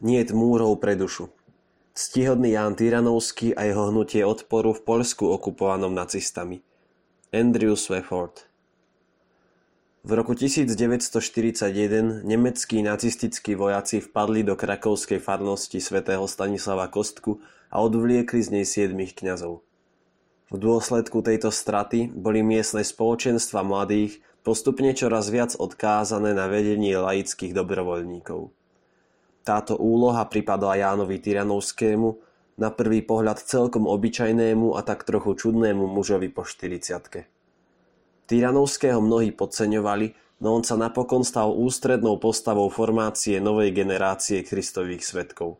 Niet múrov pre dušu. Ctihodný Ján Tyranovský a jeho hnutie odporu v Poľsku okupovanom nacistami. Andrew Swafford V roku 1941 nemeckí nacistickí vojaci vpadli do krakovskej farnosti svätého Stanislava Kostku a odvliekli z nej siedmých kňazov. V dôsledku tejto straty boli miestne spoločenstva mladých postupne čoraz viac odkázané na vedenie laických dobrovoľníkov. Táto úloha pripadla Jánovi Tyranovskému, na prvý pohľad celkom obyčajnému a tak trochu čudnému mužovi po 40 Tyranovského mnohí podceňovali, no on sa napokon stal ústrednou postavou formácie novej generácie Kristových svetkov.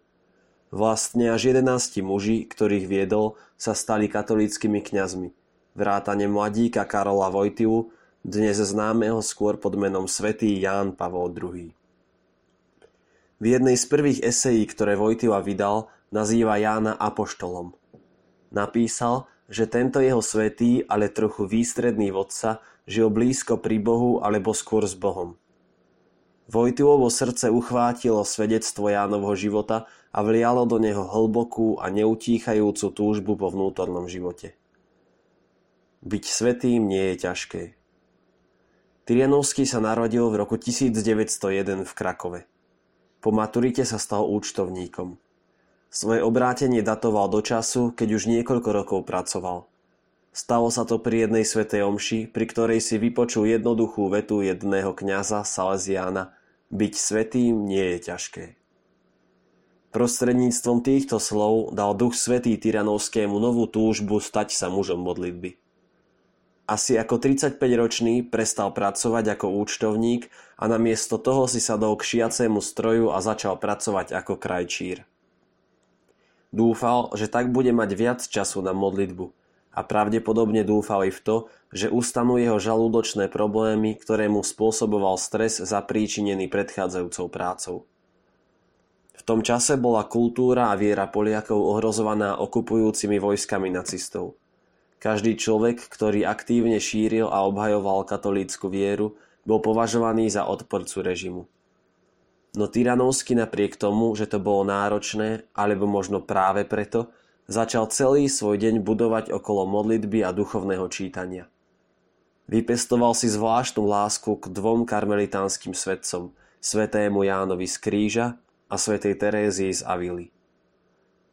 Vlastne až 11 muži, ktorých viedol, sa stali katolíckými kňazmi. Vrátane mladíka Karola Vojtiu, dnes známeho skôr pod menom Svetý Ján Pavol II. V jednej z prvých esejí, ktoré Vojtila vydal, nazýva Jána apoštolom. Napísal, že tento jeho svetý, ale trochu výstredný vodca, žil blízko pri Bohu alebo skôr s Bohom. Vojtilovo srdce uchvátilo svedectvo Jánovho života a vlialo do neho hlbokú a neutíchajúcu túžbu po vnútornom živote. Byť svetým nie je ťažké. Tyrianovský sa narodil v roku 1901 v Krakove. Po maturite sa stal účtovníkom. Svoje obrátenie datoval do času, keď už niekoľko rokov pracoval. Stalo sa to pri jednej svetej omši, pri ktorej si vypočul jednoduchú vetu jedného kňaza Salesiána Byť svetým nie je ťažké. Prostredníctvom týchto slov dal duch svetý Tyranovskému novú túžbu stať sa mužom modlitby. Asi ako 35-ročný prestal pracovať ako účtovník a namiesto toho si sadol k šiacému stroju a začal pracovať ako krajčír. Dúfal, že tak bude mať viac času na modlitbu a pravdepodobne dúfal i v to, že ustanú jeho žalúdočné problémy, ktoré mu spôsoboval stres zapríčinený predchádzajúcou prácou. V tom čase bola kultúra a viera Poliakov ohrozovaná okupujúcimi vojskami nacistov. Každý človek, ktorý aktívne šíril a obhajoval katolícku vieru, bol považovaný za odporcu režimu. No Tyranovsky napriek tomu, že to bolo náročné, alebo možno práve preto, začal celý svoj deň budovať okolo modlitby a duchovného čítania. Vypestoval si zvláštnu lásku k dvom karmelitánskym svetcom, svetému Jánovi z Kríža a svetej Terézii z Avily.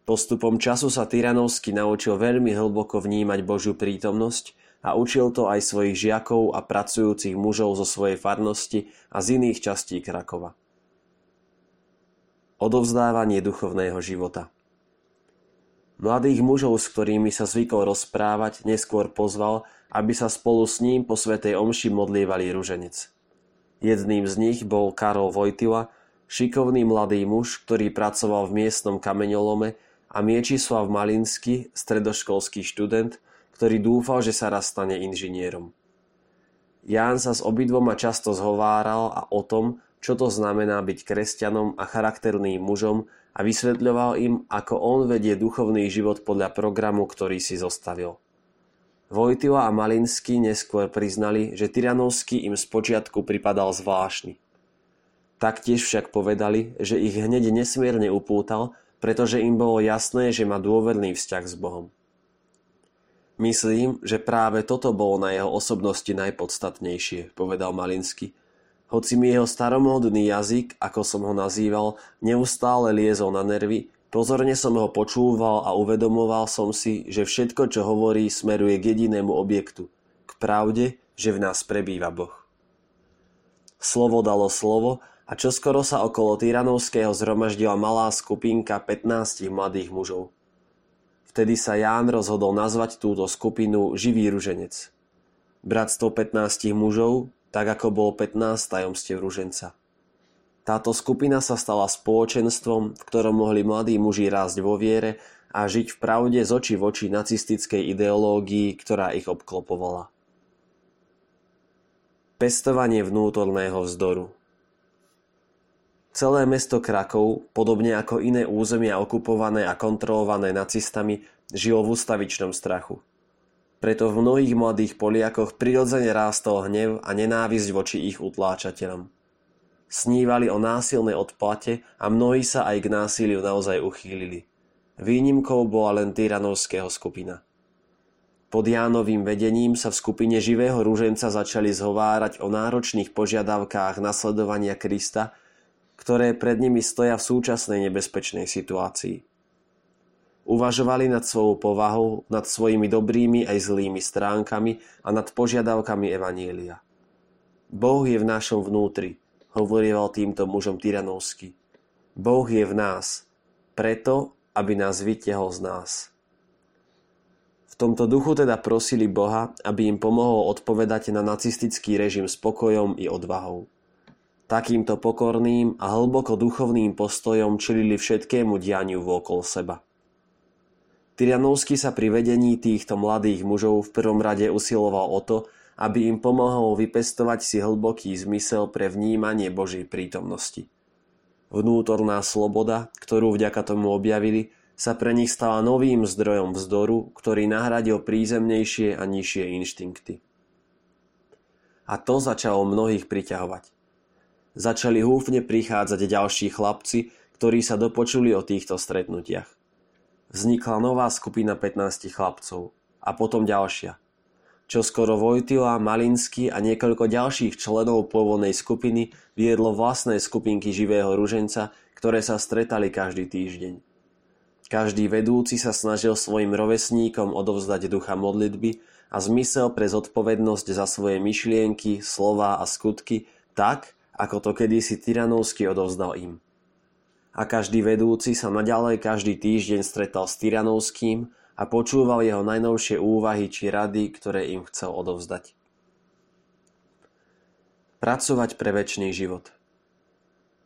Postupom času sa Tyranovsky naučil veľmi hlboko vnímať Božiu prítomnosť a učil to aj svojich žiakov a pracujúcich mužov zo svojej farnosti a z iných častí Krakova. Odovzdávanie duchovného života Mladých mužov, s ktorými sa zvykol rozprávať, neskôr pozval, aby sa spolu s ním po svetej omši modlievali ruženec. Jedným z nich bol Karol Vojtila, šikovný mladý muž, ktorý pracoval v miestnom kameňolome a Miečislav Malinsky, stredoškolský študent, ktorý dúfal, že sa raz stane inžinierom. Ján sa s obidvoma často zhováral a o tom, čo to znamená byť kresťanom a charakterným mužom a vysvetľoval im, ako on vedie duchovný život podľa programu, ktorý si zostavil. Vojtila a Malinsky neskôr priznali, že Tyranovský im spočiatku pripadal zvláštny. Taktiež však povedali, že ich hneď nesmierne upútal, pretože im bolo jasné, že má dôverný vzťah s Bohom. Myslím, že práve toto bolo na jeho osobnosti najpodstatnejšie, povedal Malinsky. Hoci mi jeho staromódny jazyk, ako som ho nazýval, neustále liezol na nervy, pozorne som ho počúval a uvedomoval som si, že všetko, čo hovorí, smeruje k jedinému objektu, k pravde, že v nás prebýva Boh. Slovo dalo slovo a čoskoro sa okolo Tyranovského zhromaždila malá skupinka 15 mladých mužov. Vtedy sa Ján rozhodol nazvať túto skupinu Živý ruženec. Bratstvo 15 mužov, tak ako bolo 15 tajomstiev ruženca. Táto skupina sa stala spoločenstvom, v ktorom mohli mladí muži rásť vo viere a žiť v pravde z oči v oči nacistickej ideológii, ktorá ich obklopovala. Pestovanie vnútorného vzdoru Celé mesto Krakov, podobne ako iné územia okupované a kontrolované nacistami, žilo v ustavičnom strachu. Preto v mnohých mladých Poliakoch prirodzene rástol hnev a nenávisť voči ich utláčateľom. Snívali o násilnej odplate a mnohí sa aj k násiliu naozaj uchýlili. Výnimkou bola len Tyranovského skupina. Pod Jánovým vedením sa v skupine živého rúženca začali zhovárať o náročných požiadavkách nasledovania Krista, ktoré pred nimi stoja v súčasnej nebezpečnej situácii. Uvažovali nad svojou povahou, nad svojimi dobrými aj zlými stránkami a nad požiadavkami Evanielia. Boh je v našom vnútri, hovorieval týmto mužom Tyranovsky. Boh je v nás, preto, aby nás vytiahol z nás. V tomto duchu teda prosili Boha, aby im pomohol odpovedať na nacistický režim spokojom i odvahou. Takýmto pokorným a hlboko duchovným postojom čilili všetkému dianiu vôkol seba. Tyranovský sa pri vedení týchto mladých mužov v prvom rade usiloval o to, aby im pomohol vypestovať si hlboký zmysel pre vnímanie Božej prítomnosti. Vnútorná sloboda, ktorú vďaka tomu objavili, sa pre nich stala novým zdrojom vzdoru, ktorý nahradil prízemnejšie a nižšie inštinkty. A to začalo mnohých priťahovať. Začali húfne prichádzať ďalší chlapci, ktorí sa dopočuli o týchto stretnutiach. Vznikla nová skupina 15 chlapcov a potom ďalšia – čo skoro Vojtila, Malinsky a niekoľko ďalších členov pôvodnej skupiny viedlo vlastné skupinky živého ruženca, ktoré sa stretali každý týždeň. Každý vedúci sa snažil svojim rovesníkom odovzdať ducha modlitby a zmysel pre zodpovednosť za svoje myšlienky, slová a skutky tak, ako to kedysi Tyranovsky odovzdal im. A každý vedúci sa naďalej každý týždeň stretal s Tyranovským a počúval jeho najnovšie úvahy či rady, ktoré im chcel odovzdať. Pracovať pre väčší život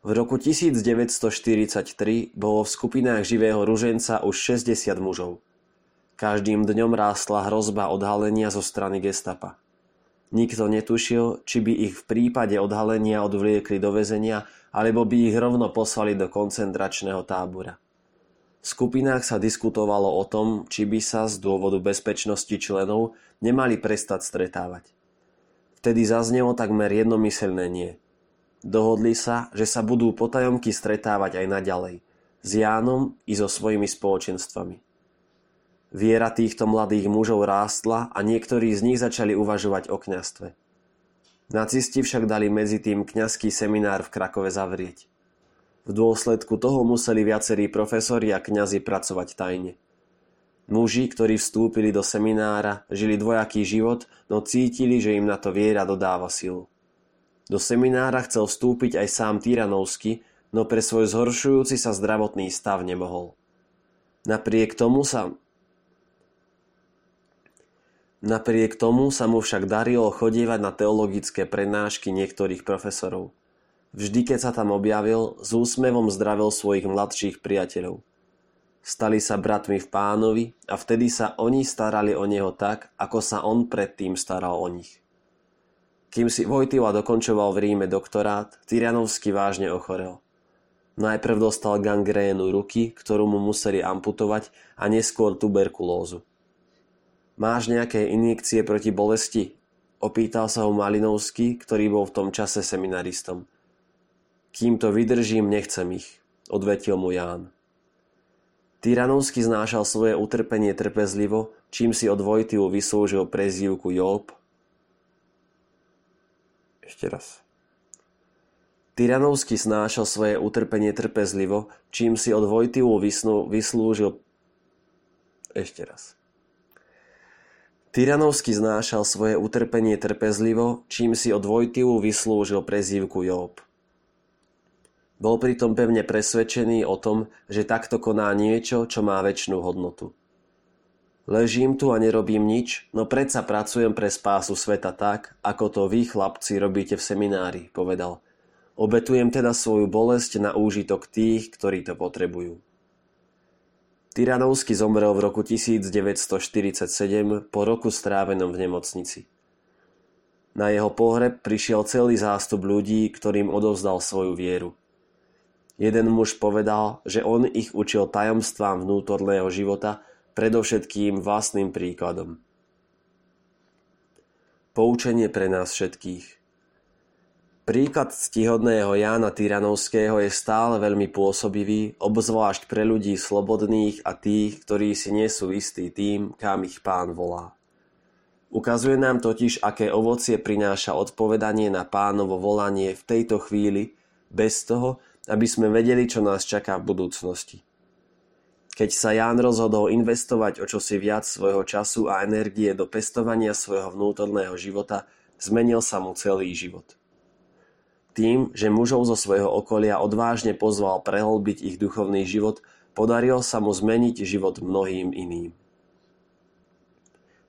V roku 1943 bolo v skupinách živého ruženca už 60 mužov. Každým dňom rástla hrozba odhalenia zo strany gestapa. Nikto netušil, či by ich v prípade odhalenia odvliekli do väzenia, alebo by ich rovno poslali do koncentračného tábora. V skupinách sa diskutovalo o tom, či by sa z dôvodu bezpečnosti členov nemali prestať stretávať. Vtedy zaznelo takmer jednomyselné nie. Dohodli sa, že sa budú potajomky stretávať aj naďalej, s Jánom i so svojimi spoločenstvami. Viera týchto mladých mužov rástla a niektorí z nich začali uvažovať o kňastve. Nacisti však dali medzi tým kňazský seminár v Krakove zavrieť. V dôsledku toho museli viacerí profesori a kňazi pracovať tajne. Muži, ktorí vstúpili do seminára, žili dvojaký život, no cítili, že im na to viera dodáva silu. Do seminára chcel vstúpiť aj sám Tyranovsky, no pre svoj zhoršujúci sa zdravotný stav nemohol. Napriek tomu sa Napriek tomu sa mu však darilo chodievať na teologické prednášky niektorých profesorov. Vždy, keď sa tam objavil, s úsmevom zdravil svojich mladších priateľov. Stali sa bratmi v pánovi a vtedy sa oni starali o neho tak, ako sa on predtým staral o nich. Kým si Vojtila dokončoval v Ríme doktorát, Tyranovsky vážne ochorel. Najprv dostal gangrénu ruky, ktorú mu museli amputovať a neskôr tuberkulózu. Máš nejaké injekcie proti bolesti? Opýtal sa ho Malinovský, ktorý bol v tom čase seminaristom. Kým to vydržím, nechcem ich, odvetil mu Ján. Tyranovsky znášal svoje utrpenie trpezlivo, čím si od Vojtiu vyslúžil prezývku Job. Ešte raz. Tyranovsky znášal svoje utrpenie trpezlivo, čím si od Vojtiu vyslúžil... Ešte raz. Tyranovsky znášal svoje utrpenie trpezlivo, čím si od Vojtiu vyslúžil prezývku Job. Bol pritom pevne presvedčený o tom, že takto koná niečo, čo má väčšinu hodnotu. Ležím tu a nerobím nič, no predsa pracujem pre spásu sveta tak, ako to vy, chlapci, robíte v seminári, povedal. Obetujem teda svoju bolesť na úžitok tých, ktorí to potrebujú. Tyranovsky zomrel v roku 1947 po roku strávenom v nemocnici. Na jeho pohreb prišiel celý zástup ľudí, ktorým odovzdal svoju vieru. Jeden muž povedal, že on ich učil tajomstvám vnútorného života, predovšetkým vlastným príkladom. Poučenie pre nás všetkých. Príklad ctihodného Jána Tyranovského je stále veľmi pôsobivý, obzvlášť pre ľudí slobodných a tých, ktorí si nie sú istí tým, kam ich pán volá. Ukazuje nám totiž, aké ovocie prináša odpovedanie na pánovo volanie v tejto chvíli, bez toho, aby sme vedeli, čo nás čaká v budúcnosti. Keď sa Ján rozhodol investovať o čosi viac svojho času a energie do pestovania svojho vnútorného života, zmenil sa mu celý život. Tým, že mužov zo svojho okolia odvážne pozval prehlbiť ich duchovný život, podarilo sa mu zmeniť život mnohým iným.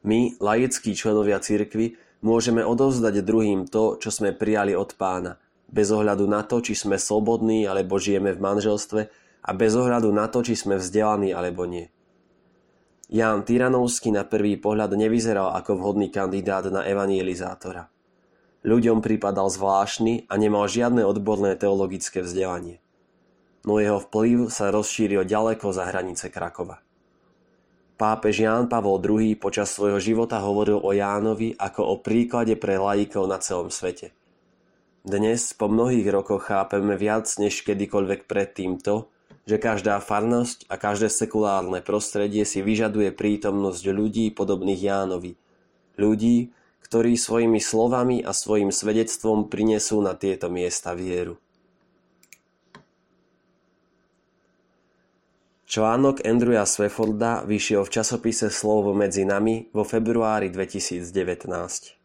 My, laickí členovia cirkvy, môžeme odovzdať druhým to, čo sme prijali od pána, bez ohľadu na to, či sme slobodní alebo žijeme v manželstve a bez ohľadu na to, či sme vzdelaní alebo nie. Ján Tyranovský na prvý pohľad nevyzeral ako vhodný kandidát na evangelizátora. Ľuďom pripadal zvláštny a nemal žiadne odborné teologické vzdelanie. No jeho vplyv sa rozšíril ďaleko za hranice Krakova. Pápež Ján Pavol II počas svojho života hovoril o Jánovi ako o príklade pre laikov na celom svete. Dnes, po mnohých rokoch, chápeme viac než kedykoľvek predtým to, že každá farnosť a každé sekulárne prostredie si vyžaduje prítomnosť ľudí podobných Jánovi. Ľudí, ktorí svojimi slovami a svojim svedectvom prinesú na tieto miesta vieru. Článok Andrewa Swefforda vyšiel v časopise Slovo medzi nami vo februári 2019.